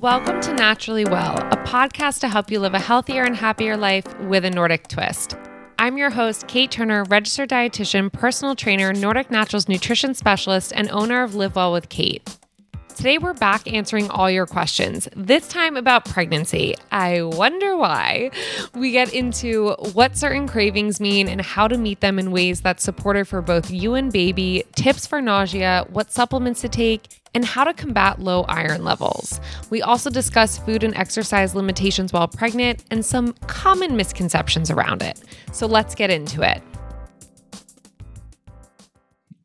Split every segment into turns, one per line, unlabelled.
Welcome to Naturally Well, a podcast to help you live a healthier and happier life with a Nordic twist. I'm your host, Kate Turner, registered dietitian, personal trainer, Nordic Naturals nutrition specialist, and owner of Live Well with Kate. Today, we're back answering all your questions, this time about pregnancy. I wonder why. We get into what certain cravings mean and how to meet them in ways that's supportive for both you and baby, tips for nausea, what supplements to take, and how to combat low iron levels. We also discuss food and exercise limitations while pregnant and some common misconceptions around it. So let's get into it.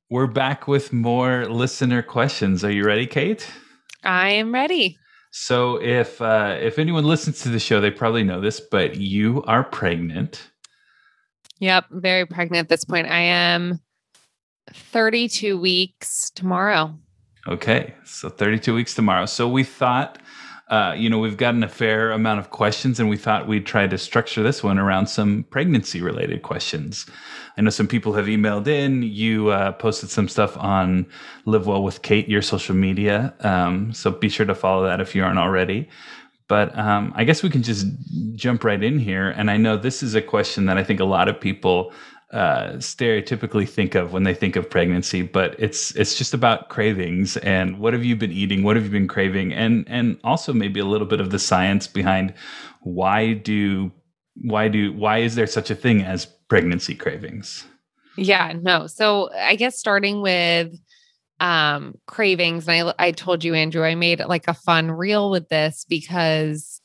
We're back with more listener questions. Are you ready, Kate?
I am ready.
So, if uh, if anyone listens to the show, they probably know this, but you are pregnant.
Yep, very pregnant at this point. I am 32 weeks tomorrow.
Okay, so 32 weeks tomorrow. So we thought uh, you know, we've gotten a fair amount of questions, and we thought we'd try to structure this one around some pregnancy related questions. I know some people have emailed in. You uh, posted some stuff on Live Well with Kate, your social media. Um, so be sure to follow that if you aren't already. But um, I guess we can just jump right in here. And I know this is a question that I think a lot of people uh, stereotypically think of when they think of pregnancy, but it's it's just about cravings and what have you been eating, what have you been craving, and and also maybe a little bit of the science behind why do why do why is there such a thing as pregnancy cravings?
Yeah, no. So I guess starting with um cravings, and I I told you, Andrew, I made like a fun reel with this because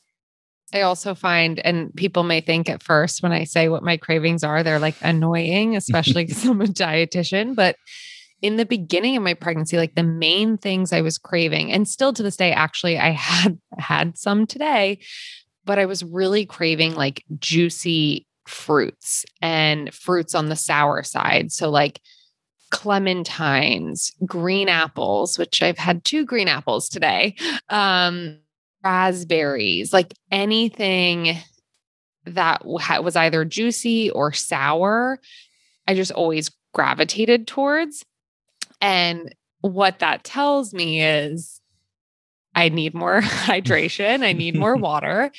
I also find, and people may think at first when I say what my cravings are, they're like annoying, especially because I'm a dietitian. But in the beginning of my pregnancy, like the main things I was craving, and still to this day, actually, I had had some today, but I was really craving like juicy fruits and fruits on the sour side. So, like, clementines, green apples, which I've had two green apples today. Um, raspberries, like anything that was either juicy or sour, I just always gravitated towards. And what that tells me is I need more hydration, I need more water.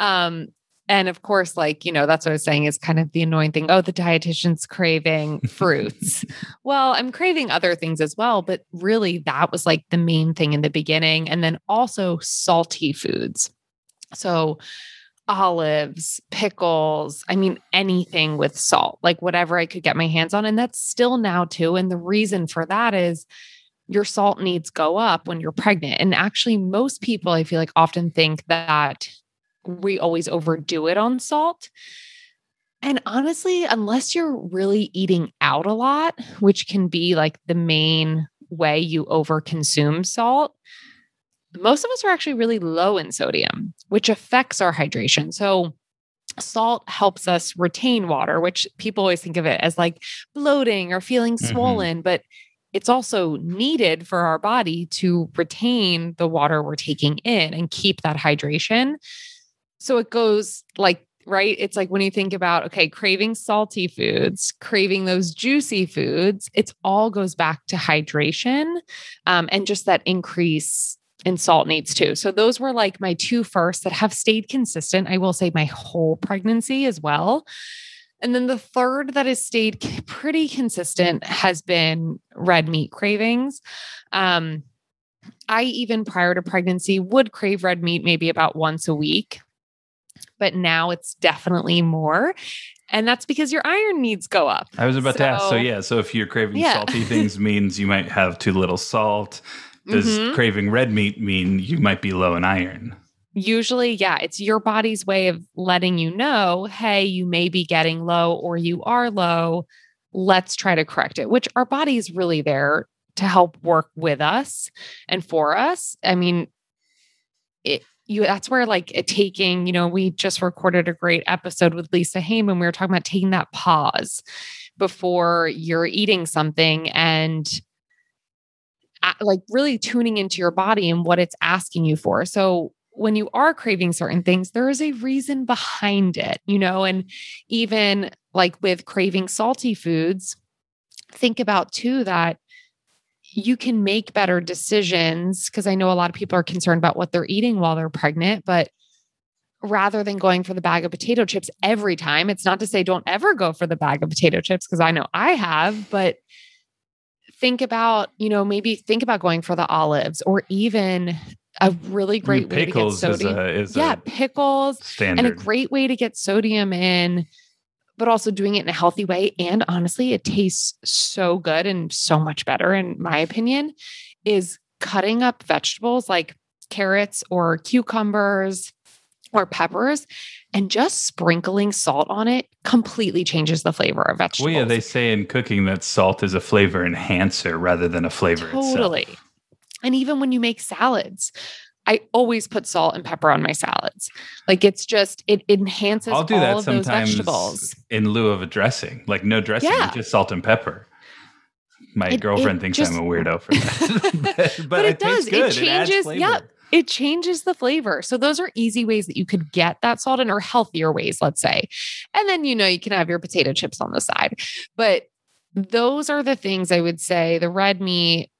Um, and of course, like, you know, that's what I was saying is kind of the annoying thing. Oh, the dietitian's craving fruits. well, I'm craving other things as well, but really that was like the main thing in the beginning. And then also salty foods. So, olives, pickles, I mean, anything with salt, like whatever I could get my hands on. And that's still now too. And the reason for that is your salt needs go up when you're pregnant. And actually, most people I feel like often think that we always overdo it on salt. And honestly, unless you're really eating out a lot, which can be like the main way you overconsume salt, most of us are actually really low in sodium, which affects our hydration. So, salt helps us retain water, which people always think of it as like bloating or feeling mm-hmm. swollen, but it's also needed for our body to retain the water we're taking in and keep that hydration. So it goes like, right? It's like when you think about, okay, craving salty foods, craving those juicy foods, it's all goes back to hydration um, and just that increase in salt needs too. So those were like my two first that have stayed consistent. I will say my whole pregnancy as well. And then the third that has stayed pretty consistent has been red meat cravings. Um, I even prior to pregnancy would crave red meat maybe about once a week but now it's definitely more. And that's because your iron needs go up.
I was about so, to ask. So, yeah. So, if you're craving yeah. salty things, means you might have too little salt. Does mm-hmm. craving red meat mean you might be low in iron?
Usually, yeah, it's your body's way of letting you know, hey, you may be getting low or you are low. Let's try to correct it, which our body is really there to help work with us and for us. I mean, it, you that's where like taking you know we just recorded a great episode with lisa heyman we were talking about taking that pause before you're eating something and like really tuning into your body and what it's asking you for. So when you are craving certain things there is a reason behind it you know and even like with craving salty foods think about too that you can make better decisions because I know a lot of people are concerned about what they're eating while they're pregnant, but rather than going for the bag of potato chips every time, it's not to say don't ever go for the bag of potato chips because I know I have, but think about, you know, maybe think about going for the olives or even a really great
I mean,
way to get sodium.
Is a, is
yeah,
a
pickles
standard.
and a great way to get sodium in, but also doing it in a healthy way. And honestly, it tastes so good and so much better, in my opinion, is cutting up vegetables like carrots or cucumbers or peppers and just sprinkling salt on it completely changes the flavor of vegetables.
well, yeah, they say in cooking that salt is a flavor enhancer rather than a flavor
totally.
itself.
And even when you make salads, I always put salt and pepper on my salads. Like it's just it enhances
I'll do
all
that
of those
sometimes
vegetables.
in lieu of a dressing, like no dressing,
Yeah.
just salt and pepper. My
It-
girlfriend
it
thinks
just-
I'm a weirdo for that, but,
But it
it,
does. It changes- yeah. It changes the flavor. So those are easy ways that you could get that salt in or healthier ways, let's say. And then you know you can have your potato chips on the side. But those are the things I would say the red meat,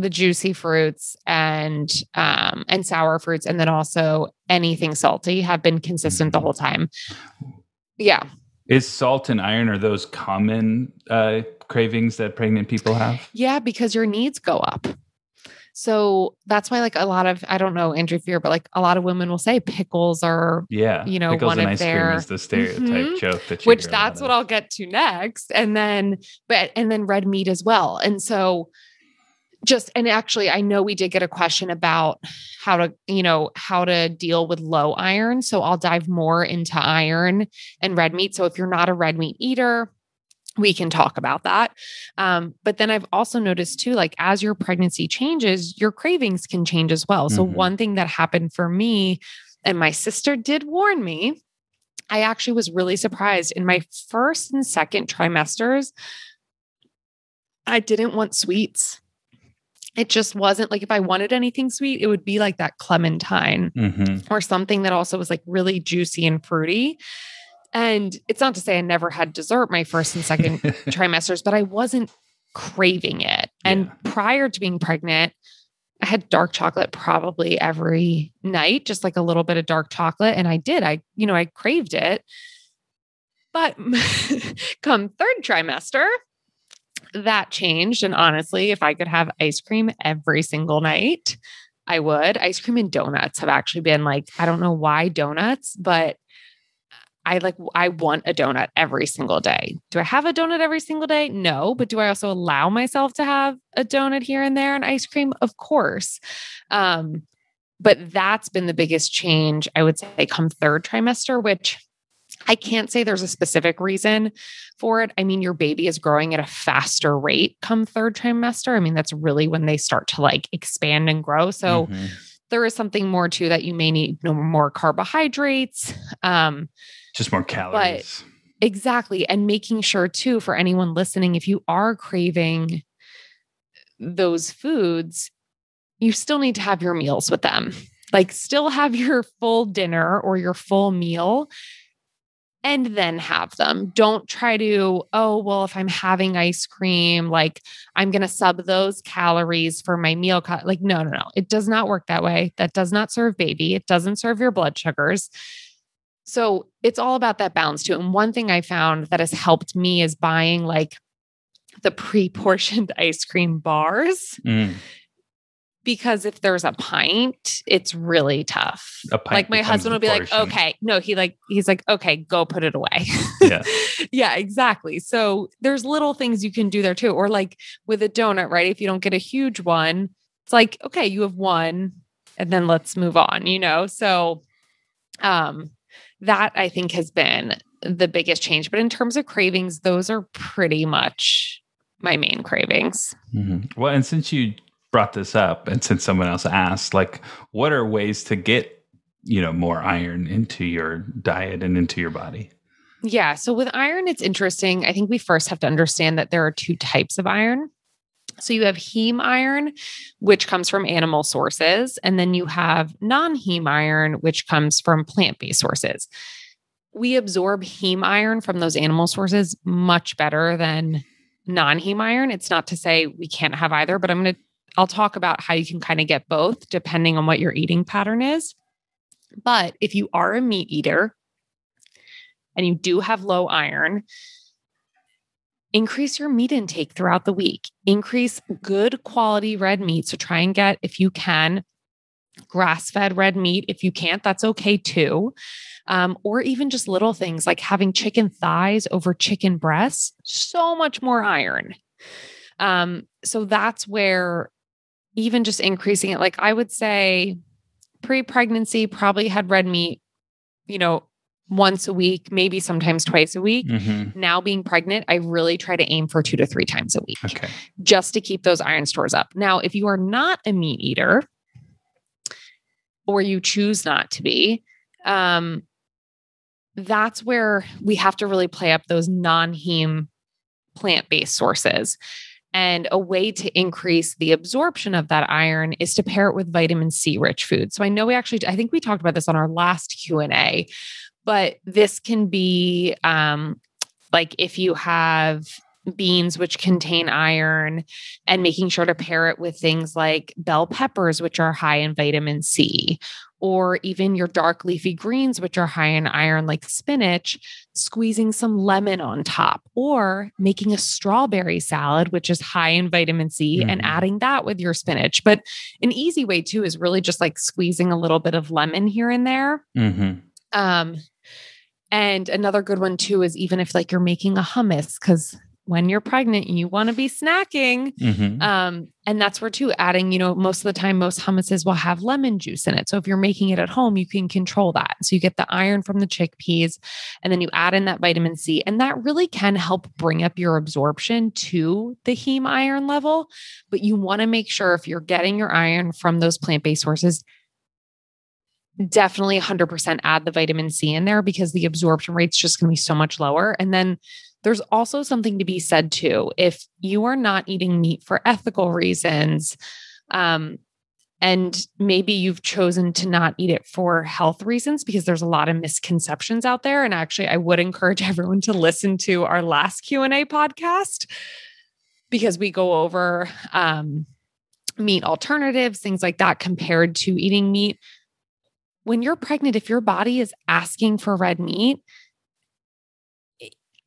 the juicy fruits and um and sour fruits and then also anything salty have been consistent the
Mhm.
whole time. Yeah.
Is salt and iron are those common uh, cravings that pregnant people have?
Yeah, because your needs go up. So that's why, like a lot of, I don't know, Andrew Fear, but like a lot of women will say pickles are,
Yeah,
You know,
pickles
one
and
of
ice
their-
cream is the stereotype
Mhm.
joke that you
which that's what
of.
I'll get to next. And then, but, and then red meat as well. And so just, and actually, I know we did get a question about how to, you know, how to deal with low iron. So I'll dive more into iron and red meat. So if you're not a red meat eater, we can talk about that. Um, but then I've also noticed too, like as your pregnancy changes, your cravings can change as well. So
Mhm.
one thing that happened for me, and my sister did warn me, I actually was really surprised in my first and second trimesters. I didn't want sweets. It just wasn't like if I wanted anything sweet, it would be like that clementine
Mhm.
or something that also was like really juicy and fruity. And it's not to say I never had dessert my first and second trimesters, but I wasn't craving it. And
Yeah.
prior to being pregnant, I had dark chocolate probably every night, just like a little bit of dark chocolate. And I did. I, you know, I craved it. But come third trimester, that changed. And honestly, if I could have ice cream every single night, I would. Ice cream and donuts have actually been like, I don't know why donuts, but I like, I want a donut every single day. Do I have a donut every single day? No. But do I also allow myself to have a donut here and there and ice cream? Of course. Um, but that's been the biggest change, I would say, come third trimester, which I can't say there's a specific reason for it. I mean, your baby is growing at a faster rate come third trimester. I mean, that's really when they start to like expand and grow. So
Mhm.
there is something more to that. You may need you know, more carbohydrates. Um,
just more calories.
Exactly. And making sure, too, for anyone listening, if you are craving those foods, you still need to have your meals with them. Like, still have your full dinner or your full meal and then have them. Don't try to, oh, well, if I'm having ice cream, like I'm going to sub those calories for my meal. Ca-. Like, no, no, no. It does not work that way. That does not serve baby. It doesn't serve your blood sugars. So it's all about that balance too. And one thing I found that has helped me is buying like the pre portioned ice cream bars
Mm.
Because if there's a pint, it's really tough.
A pint
like my husband will be like, okay, no, he like, he's like, okay, go put it away.
Yeah.
yeah, exactly. So there's little things you can do there too. Or like with a donut, right? If you don't get a huge one, it's like, okay, you have one and then let's move on, you know? So, um, that I think has been the biggest change. But in terms of cravings, those are pretty much my main cravings.
Mhm. Well, and since you brought this up, and since someone else asked, like, what are ways to get you know more iron into your diet and into your body?
Yeah. So with iron, it's interesting. I think we first have to understand that there are two types of iron. So you have heme iron, which comes from animal sources, and then you have non heme iron, which comes from plant based sources. We absorb heme iron from those animal sources much better than non heme iron. It's not to say we can't have either, but I'm going to, I'll talk about how you can kind of get both depending on what your eating pattern is. But if you are a meat eater and you do have low iron, increase your meat intake throughout the week. Increase good quality red meat. So try and get, if you can, grass fed red meat. If you can't, that's okay too. Um, or even just little things like having chicken thighs over chicken breasts, so much more iron. Um, so that's where even just increasing it, like I would say pre pregnancy, probably had red meat, you know, once a week, maybe sometimes twice a week.
Mm-hmm.
Now, being pregnant, I really try to aim for two to three times a week
Okay.
just to keep those iron stores up. Now, if you are not a meat eater or you choose not to be, um, that's where we have to really play up those non heme plant based sources. And a way to increase the absorption of that iron is to pair it with vitamin C rich food. So I know we actually, I think we talked about this on our last Q and A, but this can be um, like if you have beans which contain iron and making sure to pair it with things like bell peppers which are high in vitamin C or even your dark leafy greens which are high in iron like spinach squeezing some lemon on top or making a strawberry salad which is high in vitamin C and
Mhm.
adding that with your spinach but an easy way too is really just like squeezing a little bit of lemon here and there
Mm-hmm.
um, and another good one too is even if like you're making a hummus, because when you're pregnant, you want to be snacking.
Mm-hmm.
Um, and that's where too adding, you know, most of the time, most hummuses will have lemon juice in it. So if you're making it at home, you can control that. So you get the iron from the chickpeas and then you add in that vitamin C. And that really can help bring up your absorption to the heme iron level. But you want to make sure if you're getting your iron from those plant based sources, definitely 100% add the vitamin C in there because the absorption rate's just going to be so much lower. And then there's also something to be said too. If you are not eating meat for ethical reasons, um, and maybe you've chosen to not eat it for health reasons because there's a lot of misconceptions out there and actually I would encourage everyone to listen to our last Q&A podcast because we go over um, meat alternatives things like that compared to eating meat when you're pregnant, if your body is asking for red meat,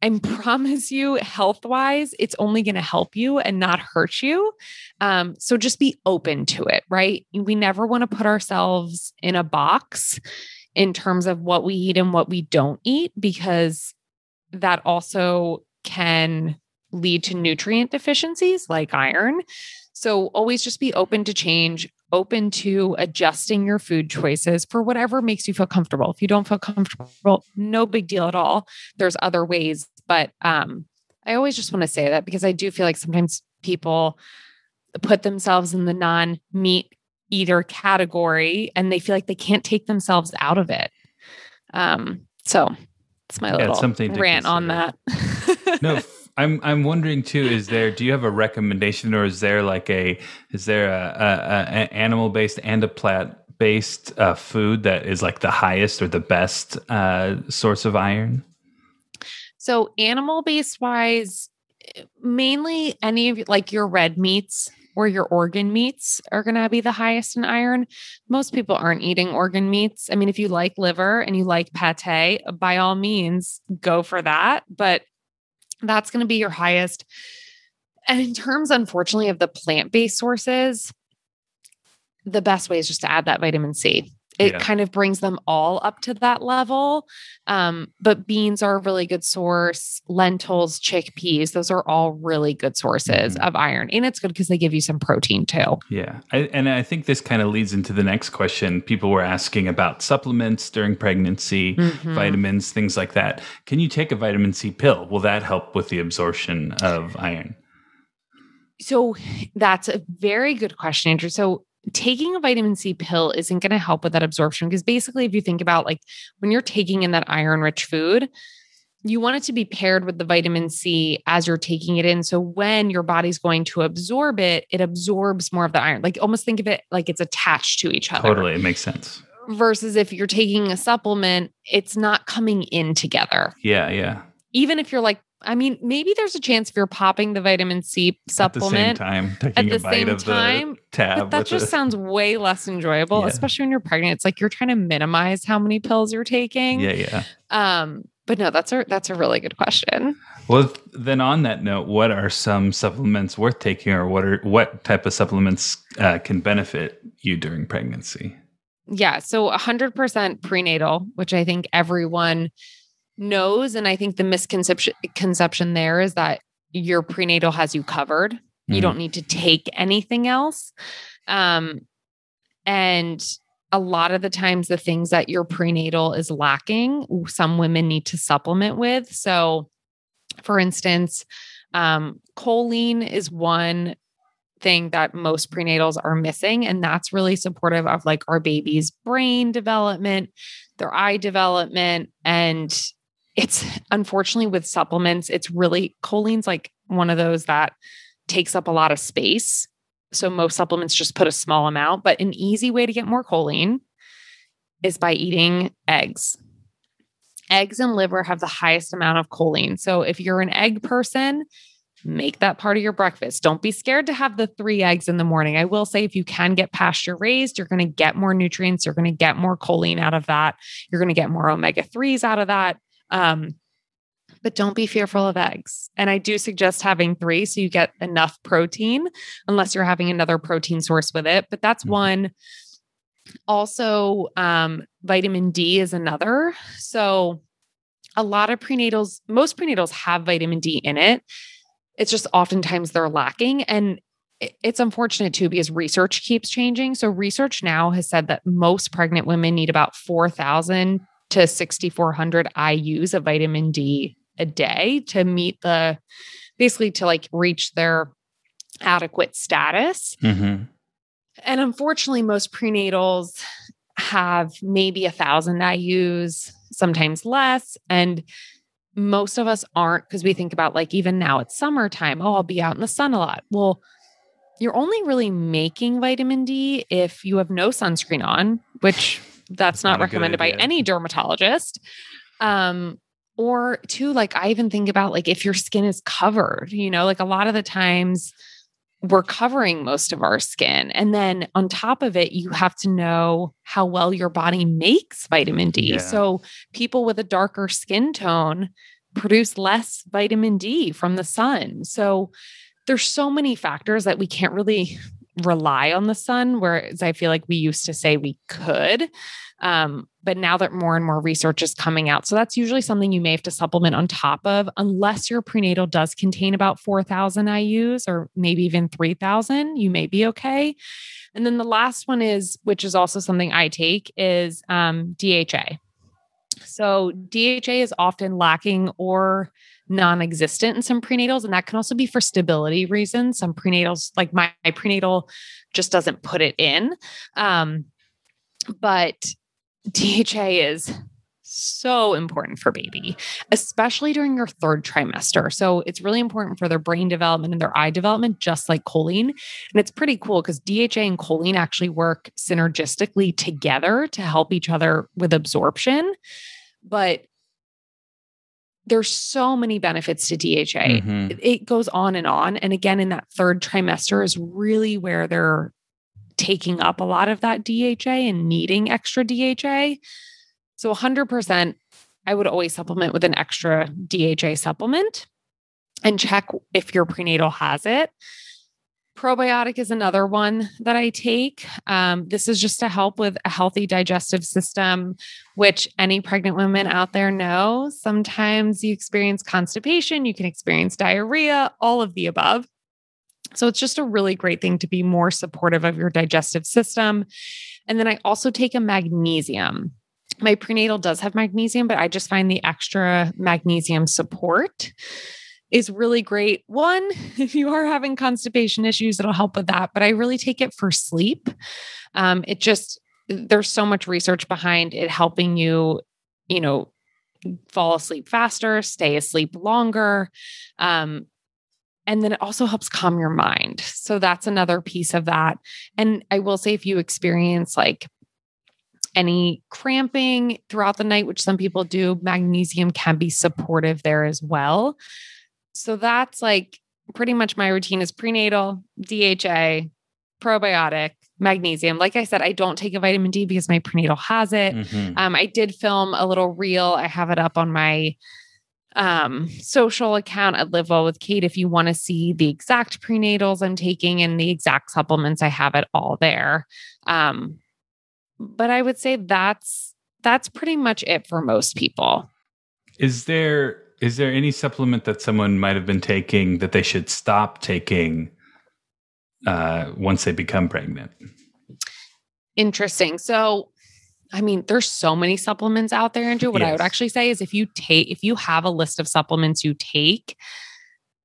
I promise you, health wise, it's only going to help you and not hurt you. Um, so just be open to it, right? We never want to put ourselves in a box in terms of what we eat and what we don't eat, because that also can lead to nutrient deficiencies like iron. So always just be open to change, open to adjusting your food choices for whatever makes you feel comfortable. If you don't feel comfortable, no big deal at all. There's other ways, but um I always just want to say that because I do feel like sometimes people put themselves in the non-meat eater category and they feel like they can't take themselves out of it. Um so it's my
Yeah, it's
little
something to
rant on that.
no i'm i'm wondering too is there do you have a recommendation or is there like a is there a, a, a animal based and a plant based uh, food that is like the highest or the best uh, source of iron
So animal based wise, mainly any of like your red meats or your organ meats are going to be the highest in iron. Most people aren't eating organ meats. I mean, if you like liver and you like pate, by all means, go for that. But that's going to be your highest. And in terms, unfortunately, of the plant based sources, the best way is just to add that vitamin C. It
Yeah.
kind of brings them all up to that level. Um, but beans are a really good source. Lentils, chickpeas, those are all really good sources
Mhm.
of iron. And it's good because they give you some protein too.
yeah I, and i think this kind of leads into the next question people were asking about supplements during pregnancy
Mhm.
vitamins things like that can you take a vitamin c pill will that help with the absorption of iron
So that's a very good question, Andrew. So taking a vitamin C pill isn't going to help with that absorption because basically, if you think about like when you're taking in that iron rich food, you want it to be paired with the vitamin C as you're taking it in. So when your body's going to absorb it, it absorbs more of the iron. Like almost think of it like it's attached to each other.
totally it makes sense
Versus if you're taking a supplement, it's not coming in together
yeah yeah
even if you're like I mean, maybe there's a chance if you're popping the vitamin C supplement
at the same time, taking a bite of
time,
the tab.
But that just
a,
sounds way less enjoyable,
Yeah.
especially when you're pregnant. It's like you're trying to minimize how many pills you're taking.
yeah, yeah.
Um, but no, that's a that's a really good question.
Well, then on that note, what are some supplements worth taking, or what are what type of supplements uh, can benefit you during pregnancy?
Yeah. So 100% prenatal, which I think everyone knows. And I think the misconception conception there is that your prenatal has you covered. You
Mhm.
don't need to take anything else. Um, and a lot of the times, the things that your prenatal is lacking, some women need to supplement with. So, for instance, um, choline is one thing that most prenatals are missing. And that's really supportive of like our baby's brain development, their eye development. And it's unfortunately with supplements, it's really choline's like one of those that takes up a lot of space. So most supplements just put a small amount, but an easy way to get more choline is by eating eggs. Eggs and liver have the highest amount of choline. So if you're an egg person, make that part of your breakfast. Don't be scared to have the three eggs in the morning. I will say, if you can get pasture raised, you're going to get more nutrients. You're going to get more choline out of that. You're going to get more omega 3s out of that. Um, but don't be fearful of eggs. And I do suggest having three so you get enough protein, unless you're having another protein source with it. But that's
Mhm.
one. Also, um, vitamin D is another. So, a lot of prenatals, most prenatals have vitamin D in it. It's just oftentimes they're lacking. And it's unfortunate too because research keeps changing. So, research now has said that most pregnant women need about 4,000 to 6,400 IUs of vitamin D a day to meet the basically to like reach their adequate status.
Mm-hmm.
And unfortunately, most prenatals have maybe a thousand IUs, sometimes less. And most of us aren't because we think about like even now it's summertime. Oh, I'll be out in the sun a lot. Well, you're only really making vitamin D if you have no sunscreen on, which that's not,
Not
recommended by any dermatologist. Um, or two, like I even think about like if your skin is covered, you know, like a lot of the times we're covering most of our skin. And then on top of it, you have to know how well your body makes vitamin D.
Yeah.
So people with a darker skin tone produce less vitamin D from the sun. So there's so many factors that we can't really rely on the sun, whereas I feel like we used to say we could. Um, but now that more and more research is coming out, so that's usually something you may have to supplement on top of, unless your prenatal does contain about 4,000 IUs or maybe even 3,000, you may be okay. And then the last one is, which is also something I take, is um, DHA. So DHA is often lacking or non-existent in some prenatals and that can also be for stability reasons. Some prenatals like my, my prenatal just doesn't put it in. Um, but dha is so important for baby especially during your third trimester. So it's really important for their brain development and their eye development just like choline. And it's pretty cool because dha and choline actually work synergistically together to help each other with absorption. But there's so many benefits to DHA.
Mhm.
It- It goes on and on. And again, in that third trimester is really where they're taking up a lot of that DHA and needing extra DHA. So 100%, I would always supplement with an extra DHA supplement and check if your prenatal has it. Probiotic is another one that I take. Um, this is just to help with a healthy digestive system, which any pregnant women out there know. Sometimes you experience constipation, you can experience diarrhea, all of the above. So it's just a really great thing to be more supportive of your digestive system. And then I also take a magnesium. My prenatal does have magnesium, but I just find the extra magnesium support is really great. One, if you are having constipation issues, it'll help with that. But I really take it for sleep. Um, it just, there's so much research behind it helping you, you know, fall asleep faster, stay asleep longer. Um, and then it also helps calm your mind. So that's another piece of that. And I will say, if you experience like any cramping throughout the night, which some people do, magnesium can be supportive there as well. So that's like pretty much my routine is prenatal, DHA, probiotic, magnesium. Like I said, I don't take a vitamin D because my prenatal has it. Mm-hmm. Um, I did film a little reel. I have it up on my um, social account at Live Well with Kate. If you want to see the exact prenatals I'm taking and the exact supplements, I have it all there. Um, but I would say that's that's pretty much it for most people.
Is there is there any supplement that someone might have been taking that they should stop taking uh, once they become pregnant?
Interesting. So, I mean, there's so many supplements out there, Andrew. What yes. I would actually say is if you take, if you have a list of supplements you take,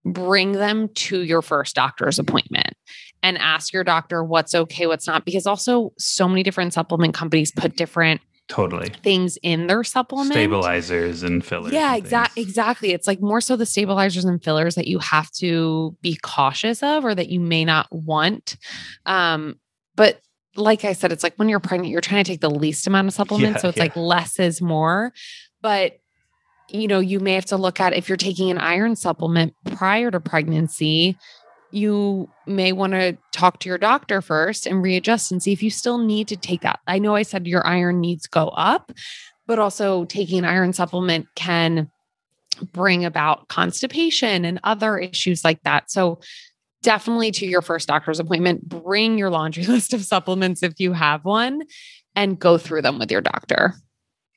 bring them to your first doctor's appointment and ask your doctor what's okay, what's not, because also so many different supplement companies put different
totally.
things in their supplement
stabilizers and fillers
yeah exactly exactly. It's like more so the stabilizers and fillers that you have to be cautious of or that you may not want. Um but like i said it's like when you're pregnant you're trying to take the least amount of supplements yeah, so it's yeah. like less is more. But you know you may have to look at if you're taking an iron supplement prior to pregnancy you may want to talk to your doctor first and readjust and see if you still need to take that. I know I said your iron needs go up, but also taking an iron supplement can bring about constipation and other issues like that. So, definitely to your first doctor's appointment, bring your laundry list of supplements if you have one and go through them with your doctor.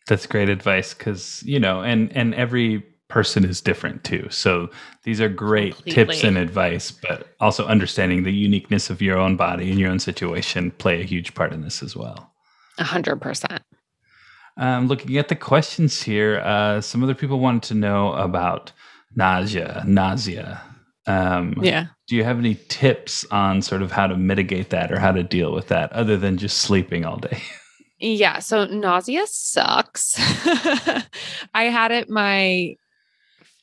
That's great advice cuz you know, and and every person is different too. So these are great Completely. tips and advice, but also understanding the uniqueness of your own body and your own situation play a huge part in this as well.
A hundred percent.
Um, looking at the questions here, uh, some other people wanted to know about nausea, nausea. Um,
yeah.
Do you have any tips on sort of how to mitigate that or how to deal with that other than just sleeping all day?
Yeah. So nausea sucks. I had it my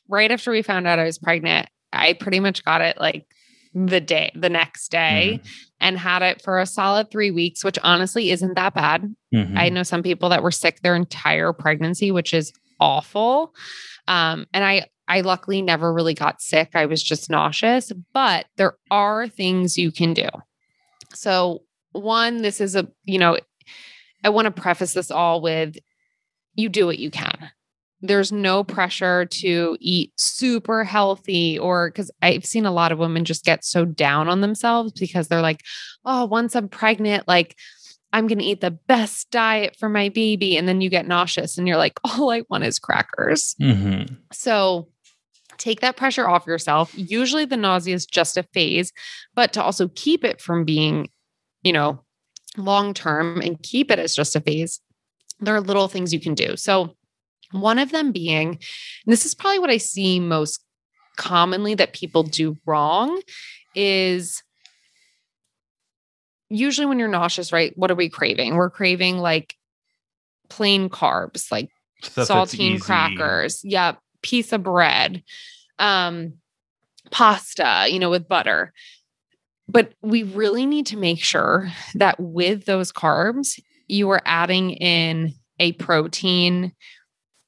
right after we found out I was pregnant, I pretty much got it like the day, the next day, mm-hmm. and had it for a solid three weeks, which honestly isn't that bad. Mm-hmm. I know some people that were sick their entire pregnancy, which is awful. Um, and I, I luckily never really got sick. I was just nauseous, but there are things you can do. So, one, this is a, you know, I want to preface this all with you do what you can there's no pressure to eat super healthy or because I've seen a lot of women just get so down on themselves because they're like, oh, once I'm pregnant, like I'm going to eat the best diet for my baby. And then you get nauseous and you're like, all I want is crackers. Mm-hmm. So take that pressure off yourself. Usually the nausea is just a phase, but to also keep it from being, you know, long term and keep it as just a phase, there are little things you can do. So, one of them being, this is probably what I see most commonly that people do wrong is usually when you're nauseous, right? What are we craving? We're craving like plain carbs, like Stuff saltine crackers. Yeah, piece of bread. Um pasta, you know, with butter. But we really need to make sure that with those carbs, you are adding in a protein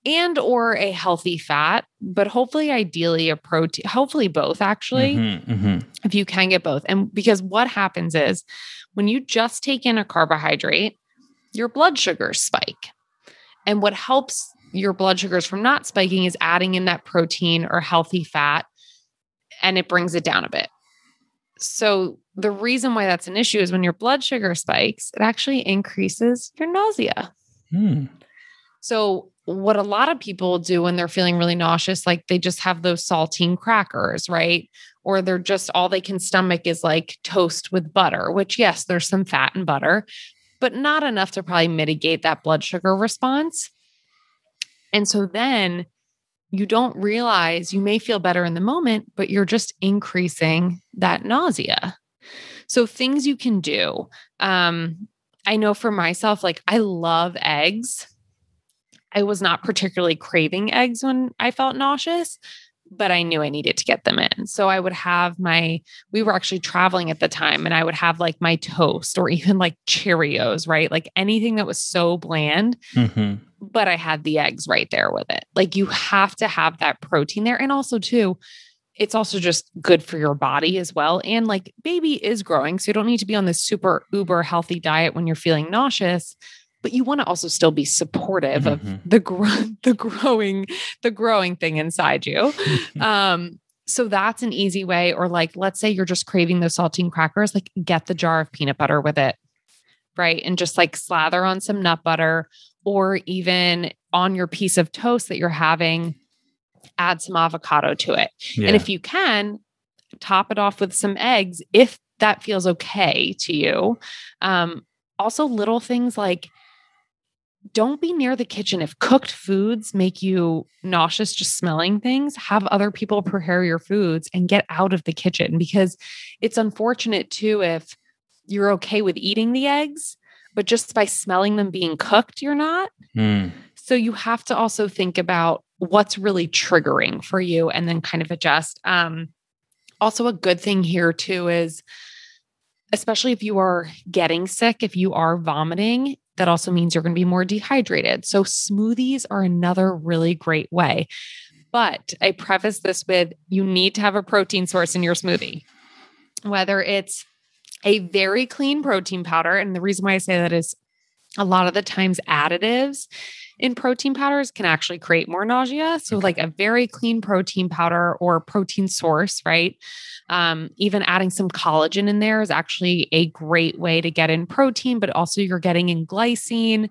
and or a healthy fat but hopefully ideally a protein hopefully both actually mm-hmm, mm-hmm. if you can get both and because what happens is when you just take in a carbohydrate your blood sugars spike and what helps your blood sugars from not spiking is adding in that protein or healthy fat and it brings it down a bit so the reason why that's an issue is when your blood sugar spikes it actually increases your nausea mm. so what a lot of people do when they're feeling really nauseous, like they just have those saltine crackers, right? Or they're just all they can stomach is like toast with butter, which, yes, there's some fat and butter, but not enough to probably mitigate that blood sugar response. And so then you don't realize you may feel better in the moment, but you're just increasing that nausea. So, things you can do. Um, I know for myself, like I love eggs I was not particularly craving eggs when I felt nauseous, but I knew I needed to get them in. So I would have my, we were actually traveling at the time, and I would have like my toast or even like Cheerios, right? Like anything that was so bland. Mm-hmm. But I had the eggs right there with it. Like you have to have that protein there. And also, too, it's also just good for your body as well. And like baby is growing. So you don't need to be on this super uber healthy diet when you're feeling nauseous but you want to also still be supportive mm-hmm. of the the growing the growing thing inside you. um, so that's an easy way. Or like, let's say you're just craving those saltine crackers, like get the jar of peanut butter with it, right? And just like slather on some nut butter, or even on your piece of toast that you're having, add some avocado to it. Yeah. And if you can, top it off with some eggs if that feels okay to you. Um, also, little things like don't be near the kitchen. If cooked foods make you nauseous just smelling things, have other people prepare your foods and get out of the kitchen because it's unfortunate too if you're okay with eating the eggs, but just by smelling them being cooked, you're not. Mm. So you have to also think about what's really triggering for you and then kind of adjust. Um, also, a good thing here too is especially if you are getting sick, if you are vomiting, that also means you're going to be more dehydrated. So, smoothies are another really great way. But I preface this with you need to have a protein source in your smoothie, whether it's a very clean protein powder. And the reason why I say that is a lot of the times additives in protein powders can actually create more nausea. So, okay. like a very clean protein powder or protein source, right? Um, even adding some collagen in there is actually a great way to get in protein, but also you're getting in glycine,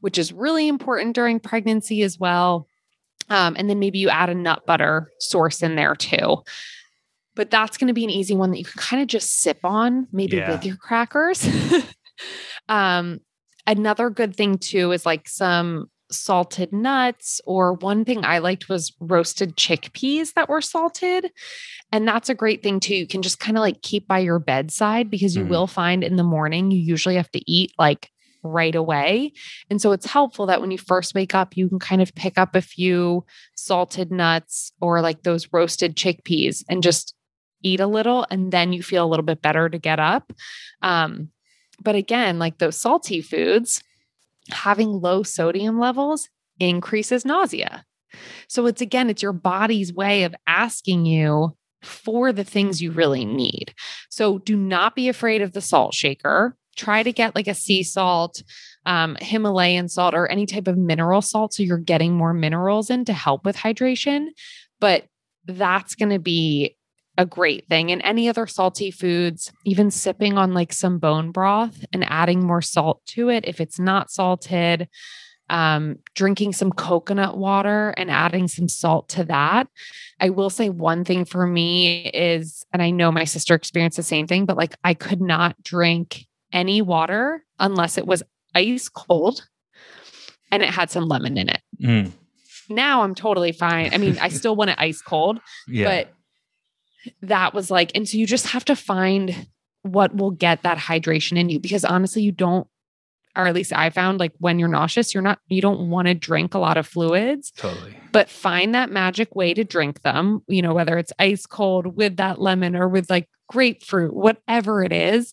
which is really important during pregnancy as well. Um, and then maybe you add a nut butter source in there too. But that's going to be an easy one that you can kind of just sip on, maybe yeah. with your crackers. um, another good thing too is like some salted nuts, or one thing I liked was roasted chickpeas that were salted. And that's a great thing too. You can just kind of like keep by your bedside because you mm. will find in the morning you usually have to eat like right away. And so it's helpful that when you first wake up, you can kind of pick up a few salted nuts or like those roasted chickpeas and just eat a little. And then you feel a little bit better to get up. Um, but again, like those salty foods, having low sodium levels increases nausea. So it's again, it's your body's way of asking you for the things you really need. So do not be afraid of the salt shaker. Try to get like a sea salt, um, Himalayan salt, or any type of mineral salt. So you're getting more minerals in to help with hydration. But that's going to be a great thing. And any other salty foods, even sipping on like some bone broth and adding more salt to it if it's not salted, um, drinking some coconut water and adding some salt to that. I will say one thing for me is, and I know my sister experienced the same thing, but like I could not drink any water unless it was ice cold and it had some lemon in it. Mm. Now I'm totally fine. I mean, I still want it ice cold, yeah. but that was like, and so you just have to find what will get that hydration in you because honestly, you don't, or at least I found like when you're nauseous, you're not, you don't want to drink a lot of fluids.
Totally.
But find that magic way to drink them, you know, whether it's ice cold with that lemon or with like grapefruit, whatever it is,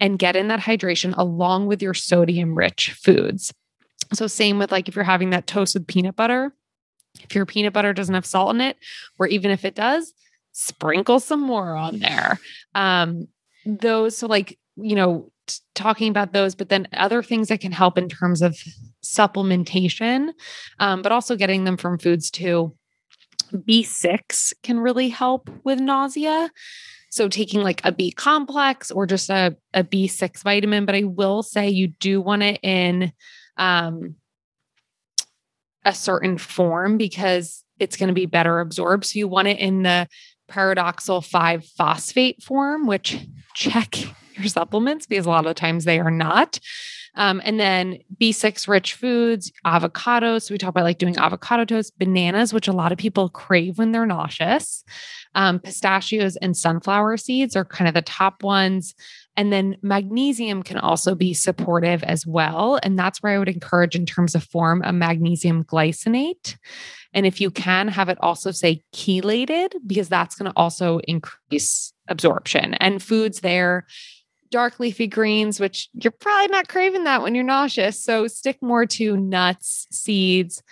and get in that hydration along with your sodium rich foods. So, same with like if you're having that toast with peanut butter, if your peanut butter doesn't have salt in it, or even if it does, sprinkle some more on there. Um, those, so like, you know, t- talking about those, but then other things that can help in terms of supplementation, um, but also getting them from foods too. B6 can really help with nausea. So taking like a B complex or just a, a B6 vitamin, but I will say you do want it in um, a certain form because it's going to be better absorbed. So you want it in the pyridoxal 5 phosphate form, which check your supplements because a lot of times they are not. Um, and then B6 rich foods, avocados. So we talk about like doing avocado toast, bananas, which a lot of people crave when they're nauseous. Um, pistachios and sunflower seeds are kind of the top ones. And then magnesium can also be supportive as well. And that's where I would encourage, in terms of form, a magnesium glycinate. And if you can, have it also say chelated, because that's going to also increase absorption. And foods there, dark leafy greens, which you're probably not craving that when you're nauseous. So stick more to nuts, seeds,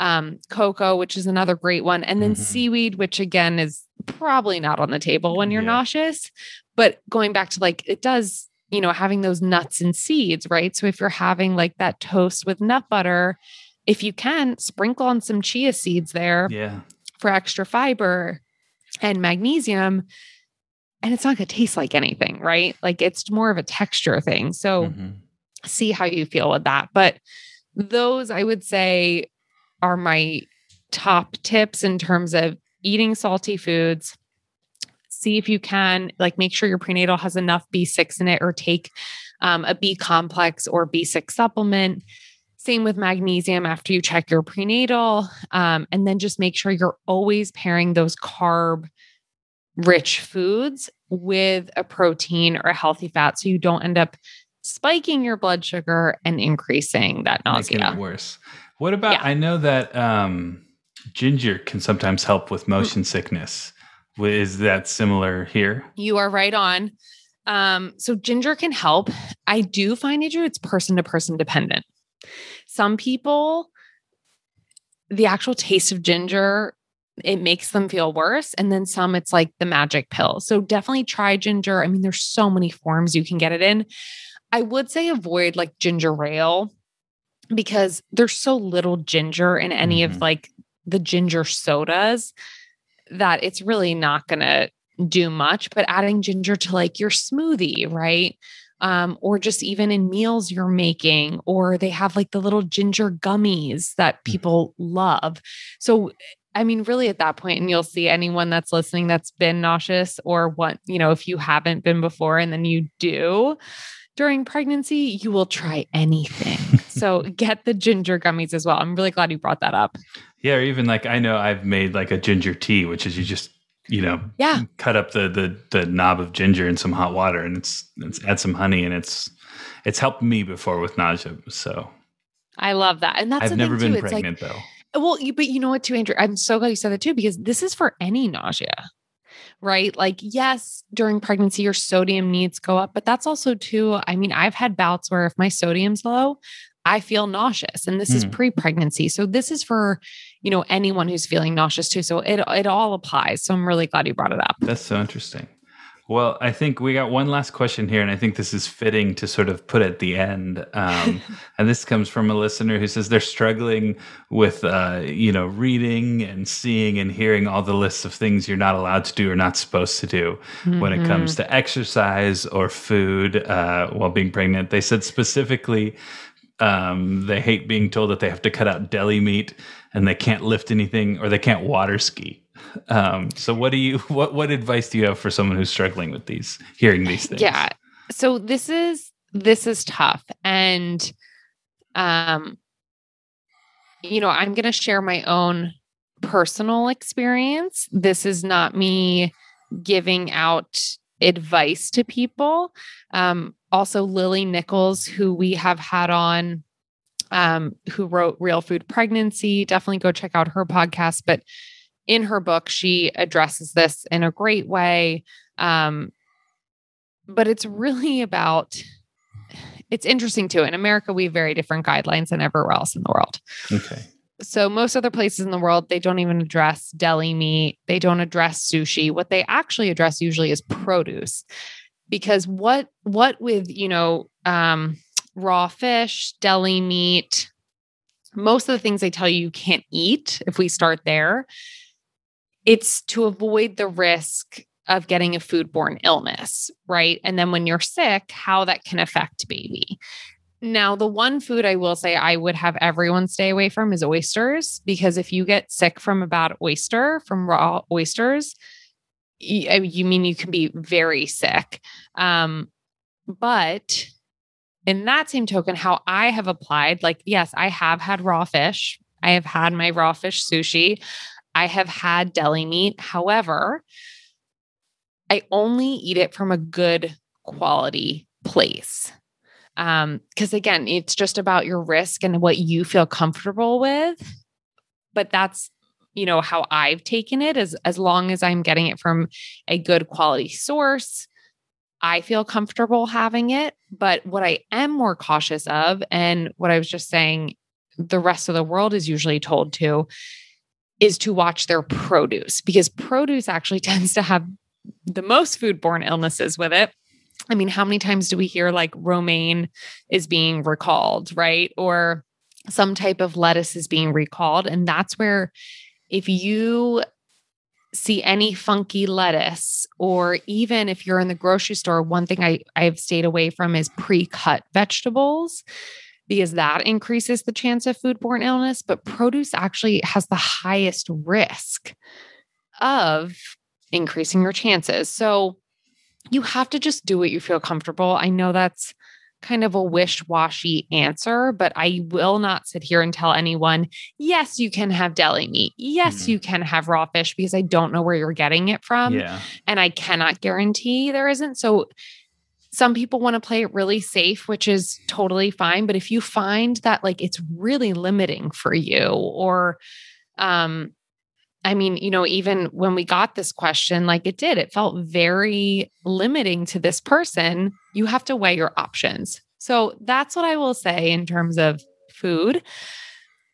um, cocoa, which is another great one, and then mm-hmm. seaweed, which again is probably not on the table when you're yeah. nauseous. But going back to like, it does, you know, having those nuts and seeds, right? So if you're having like that toast with nut butter, if you can, sprinkle on some chia seeds there
yeah.
for extra fiber and magnesium. And it's not going to taste like anything, right? Like it's more of a texture thing. So mm-hmm. see how you feel with that. But those I would say are my top tips in terms of eating salty foods. See if you can, like, make sure your prenatal has enough B6 in it or take um, a B complex or B6 supplement. Same with magnesium after you check your prenatal. Um, and then just make sure you're always pairing those carb rich foods with a protein or a healthy fat so you don't end up spiking your blood sugar and increasing that nausea.
Making it worse. What about? Yeah. I know that um, ginger can sometimes help with motion sickness. Is that similar here?
You are right on. Um, so ginger can help. I do find Andrew it's person to person dependent. Some people, the actual taste of ginger, it makes them feel worse. And then some, it's like the magic pill. So definitely try ginger. I mean, there's so many forms you can get it in. I would say avoid like ginger ale because there's so little ginger in any mm-hmm. of like the ginger sodas that it's really not going to do much but adding ginger to like your smoothie right um, or just even in meals you're making or they have like the little ginger gummies that mm. people love so I mean, really at that point, and you'll see anyone that's listening that's been nauseous or what, you know, if you haven't been before and then you do, during pregnancy, you will try anything. so get the ginger gummies as well. I'm really glad you brought that up.
Yeah, or even like I know I've made like a ginger tea, which is you just you know
yeah
cut up the the the knob of ginger in some hot water and it's, it's add some honey and it's it's helped me before with nausea. So
I love that, and that's
I've never been pregnant like, though.
Well, you, but you know what, too, Andrew? I'm so glad you said that too because this is for any nausea right? Like, yes, during pregnancy, your sodium needs go up, but that's also too. I mean, I've had bouts where if my sodium's low, I feel nauseous, and this mm. is hmm. pre-pregnancy. So this is for you know anyone who's feeling nauseous too. So it it all applies. So I'm really glad you brought it up.
That's so interesting. Well, I think we got one last question here, and I think this is fitting to sort of put at the end. Um, and this comes from a listener who says they're struggling with, uh, you know, reading and seeing and hearing all the lists of things you're not allowed to do or not supposed to do mm-hmm. when it comes mm-hmm. to exercise or food uh, while being pregnant. They said specifically um, they hate being told that they have to cut out deli meat and they can't lift anything or they can't water ski. Um, so what do you what what advice do you have for someone who's struggling with these hearing these things?
Yeah. So this is this is tough and um you know, I'm going to share my own personal experience. This is not me giving out advice to people. Um, also, Lily Nichols, who we have had on, um, who wrote Real Food Pregnancy, definitely go check out her podcast. But in her book, she addresses this in a great way. Um, but it's really about, it's interesting too. In America, we have very different guidelines than everywhere else in the world.
Okay.
So, most other places in the world, they don't even address deli meat, they don't address sushi. What they actually address usually is produce. Because what, what with, you know, um, raw fish, deli meat, most of the things they tell you you can't eat, if we start there, it's to avoid the risk of getting a foodborne illness, right? And then when you're sick, how that can affect baby. Now, the one food I will say I would have everyone stay away from is oysters, because if you get sick from a bad oyster, from raw oysters, you, mean you can be very sick. Um, but in that same token, how I have applied, like, yes, I have had raw fish. I have had my raw fish sushi. I have had deli meat. However, I only eat it from a good quality place. Um, because again, it's just about your risk and what you feel comfortable with. But that's you know how I've taken it as as long as I'm getting it from a good quality source, I feel comfortable having it. But what I am more cautious of, and what I was just saying, the rest of the world is usually told to, is to watch their produce because produce actually tends to have the most foodborne illnesses with it. I mean, how many times do we hear like romaine is being recalled, right? Or some type of lettuce is being recalled. And that's where, if you see any funky lettuce, or even if you're in the grocery store, one thing I, I've stayed away from is pre cut vegetables because that increases the chance of foodborne illness. But produce actually has the highest risk of increasing your chances. So you have to just do what you feel comfortable. I know that's kind of a wish washy answer, but I will not sit here and tell anyone, yes, you can have deli meat. Yes, mm-hmm. you can have raw fish because I don't know where you're getting it from.
Yeah.
And I cannot guarantee there isn't. So some people want to play it really safe, which is totally fine. But if you find that like it's really limiting for you or um I mean, you know, even when we got this question, like it did, it felt very limiting to this person. You have to weigh your options. So that's what I will say in terms of food.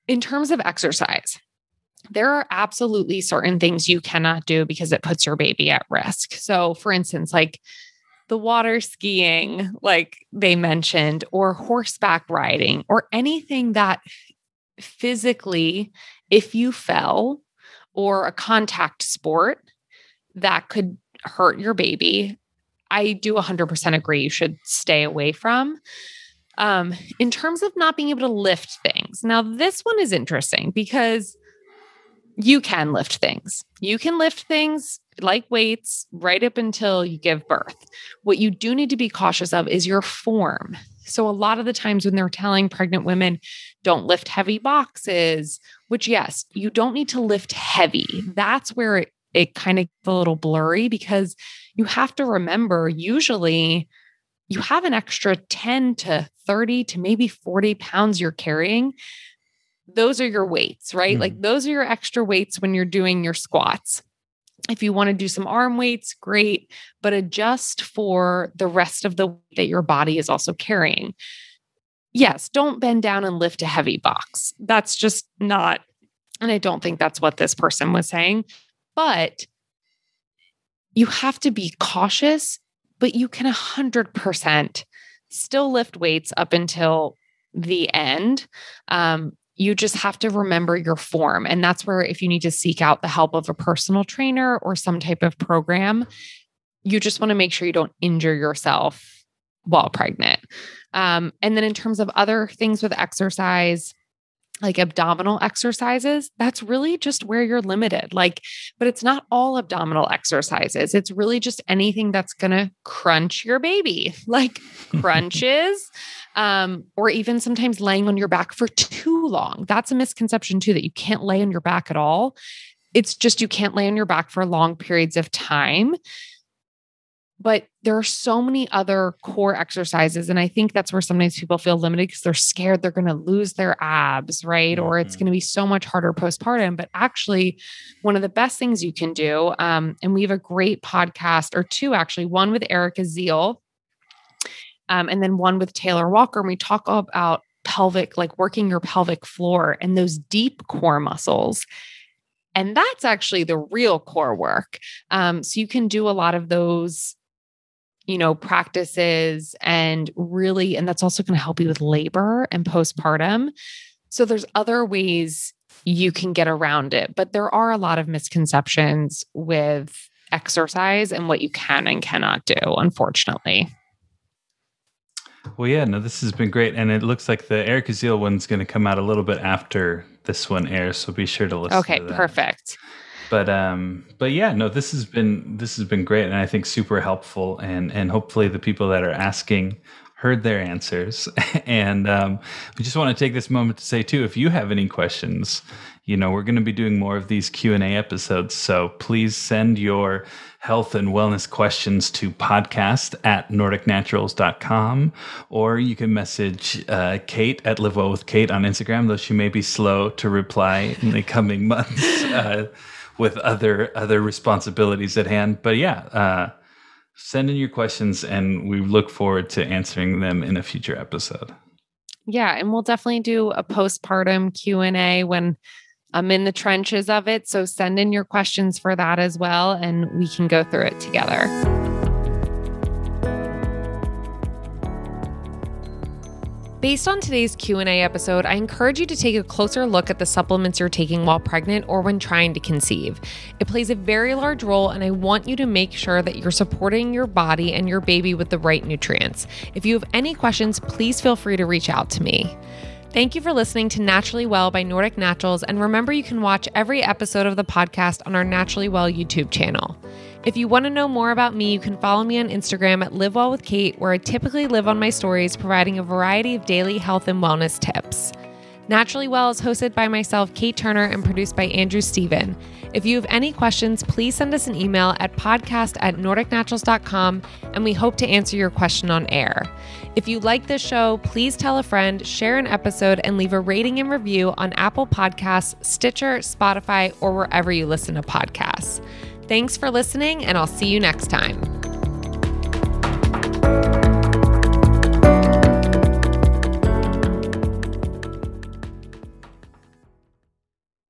In terms of exercise, there are absolutely certain things you cannot do because it puts your baby at risk. So, for instance, like the water skiing, like they mentioned, or horseback riding, or anything that physically, if you fell, or a contact sport that could hurt your baby, I do 100% agree you should stay away from. Um, in terms of not being able to lift things, now this one is interesting because you can lift things. You can lift things like weights right up until you give birth. What you do need to be cautious of is your form. So, a lot of the times when they're telling pregnant women, don't lift heavy boxes, which, yes, you don't need to lift heavy. That's where it, it kind of gets a little blurry because you have to remember usually you have an extra 10 to 30 to maybe 40 pounds you're carrying. Those are your weights, right? Mm. Like those are your extra weights when you're doing your squats. If you want to do some arm weights, great, but adjust for the rest of the weight that your body is also carrying. Yes, don't bend down and lift a heavy box. That's just not, and I don't think that's what this person was saying, but you have to be cautious, but you can 100% still lift weights up until the end. Um, you just have to remember your form. And that's where, if you need to seek out the help of a personal trainer or some type of program, you just want to make sure you don't injure yourself while pregnant. Um, and then, in terms of other things with exercise, like abdominal exercises, that's really just where you're limited. Like, but it's not all abdominal exercises. It's really just anything that's going to crunch your baby, like crunches, um, or even sometimes laying on your back for too long. That's a misconception too, that you can't lay on your back at all. It's just you can't lay on your back for long periods of time. But there are so many other core exercises. And I think that's where sometimes people feel limited because they're scared they're going to lose their abs, right? Mm-hmm. Or it's mm-hmm. going to be so much harder postpartum. But actually, one of the best things you can do, um, and we have a great podcast or two actually, one with Erica Ziel, um, and then one with Taylor Walker. And we talk about pelvic, like working your pelvic floor and those deep core muscles. And that's actually the real core work. Um, so you can do a lot of those you know, practices and really, and that's also going to help you with labor and postpartum. So there's other ways you can get around it, but there are a lot of misconceptions with exercise and what you can and cannot do, unfortunately.
Well, yeah, no, this has been great. And it looks like the Eric Ziel one's going to come out a little bit after this one airs. So be sure to listen.
Okay,
to
perfect
but um but yeah no this has been this has been great and i think super helpful and and hopefully the people that are asking heard their answers. and um, we just want to take this moment to say, too, if you have any questions, you know, we're going to be doing more of these Q&A episodes. So please send your health and wellness questions to podcast at nordicnaturals.com or you can message uh, kate at live well with kate on instagram though she may be slow to reply in the coming months uh, with other other responsibilities at hand. But yeah uh, send in your questions and we look forward to answering them in a future episode.
Yeah and we'll definitely do a postpartum q&a when I'm in the trenches of it. So send in your questions for that as well, and we can go through it together. Based on today's Q&A episode, I encourage you to take a closer look at the supplements you're taking while pregnant or when trying to conceive. It plays a very large role and I want you to make sure that you're supporting your body and your baby with the right nutrients. If you have any questions, please feel free to reach out to me. Thank you for listening to Naturally Well by Nordic Naturals. And remember, you can watch every episode of the podcast on our Naturally Well YouTube channel. If you want to know more about me, you can follow me on Instagram at Live Well with Kate, where I typically live on my stories, providing a variety of daily health and wellness tips. Naturally Well is hosted by myself, Kate Turner, and produced by Andrew Steven. If you have any questions, please send us an email at podcast at nordicnaturals.com, and we hope to answer your question on air. If you like this show, please tell a friend, share an episode, and leave a rating and review on Apple Podcasts, Stitcher, Spotify, or wherever you listen to podcasts. Thanks for listening, and I'll see you next time.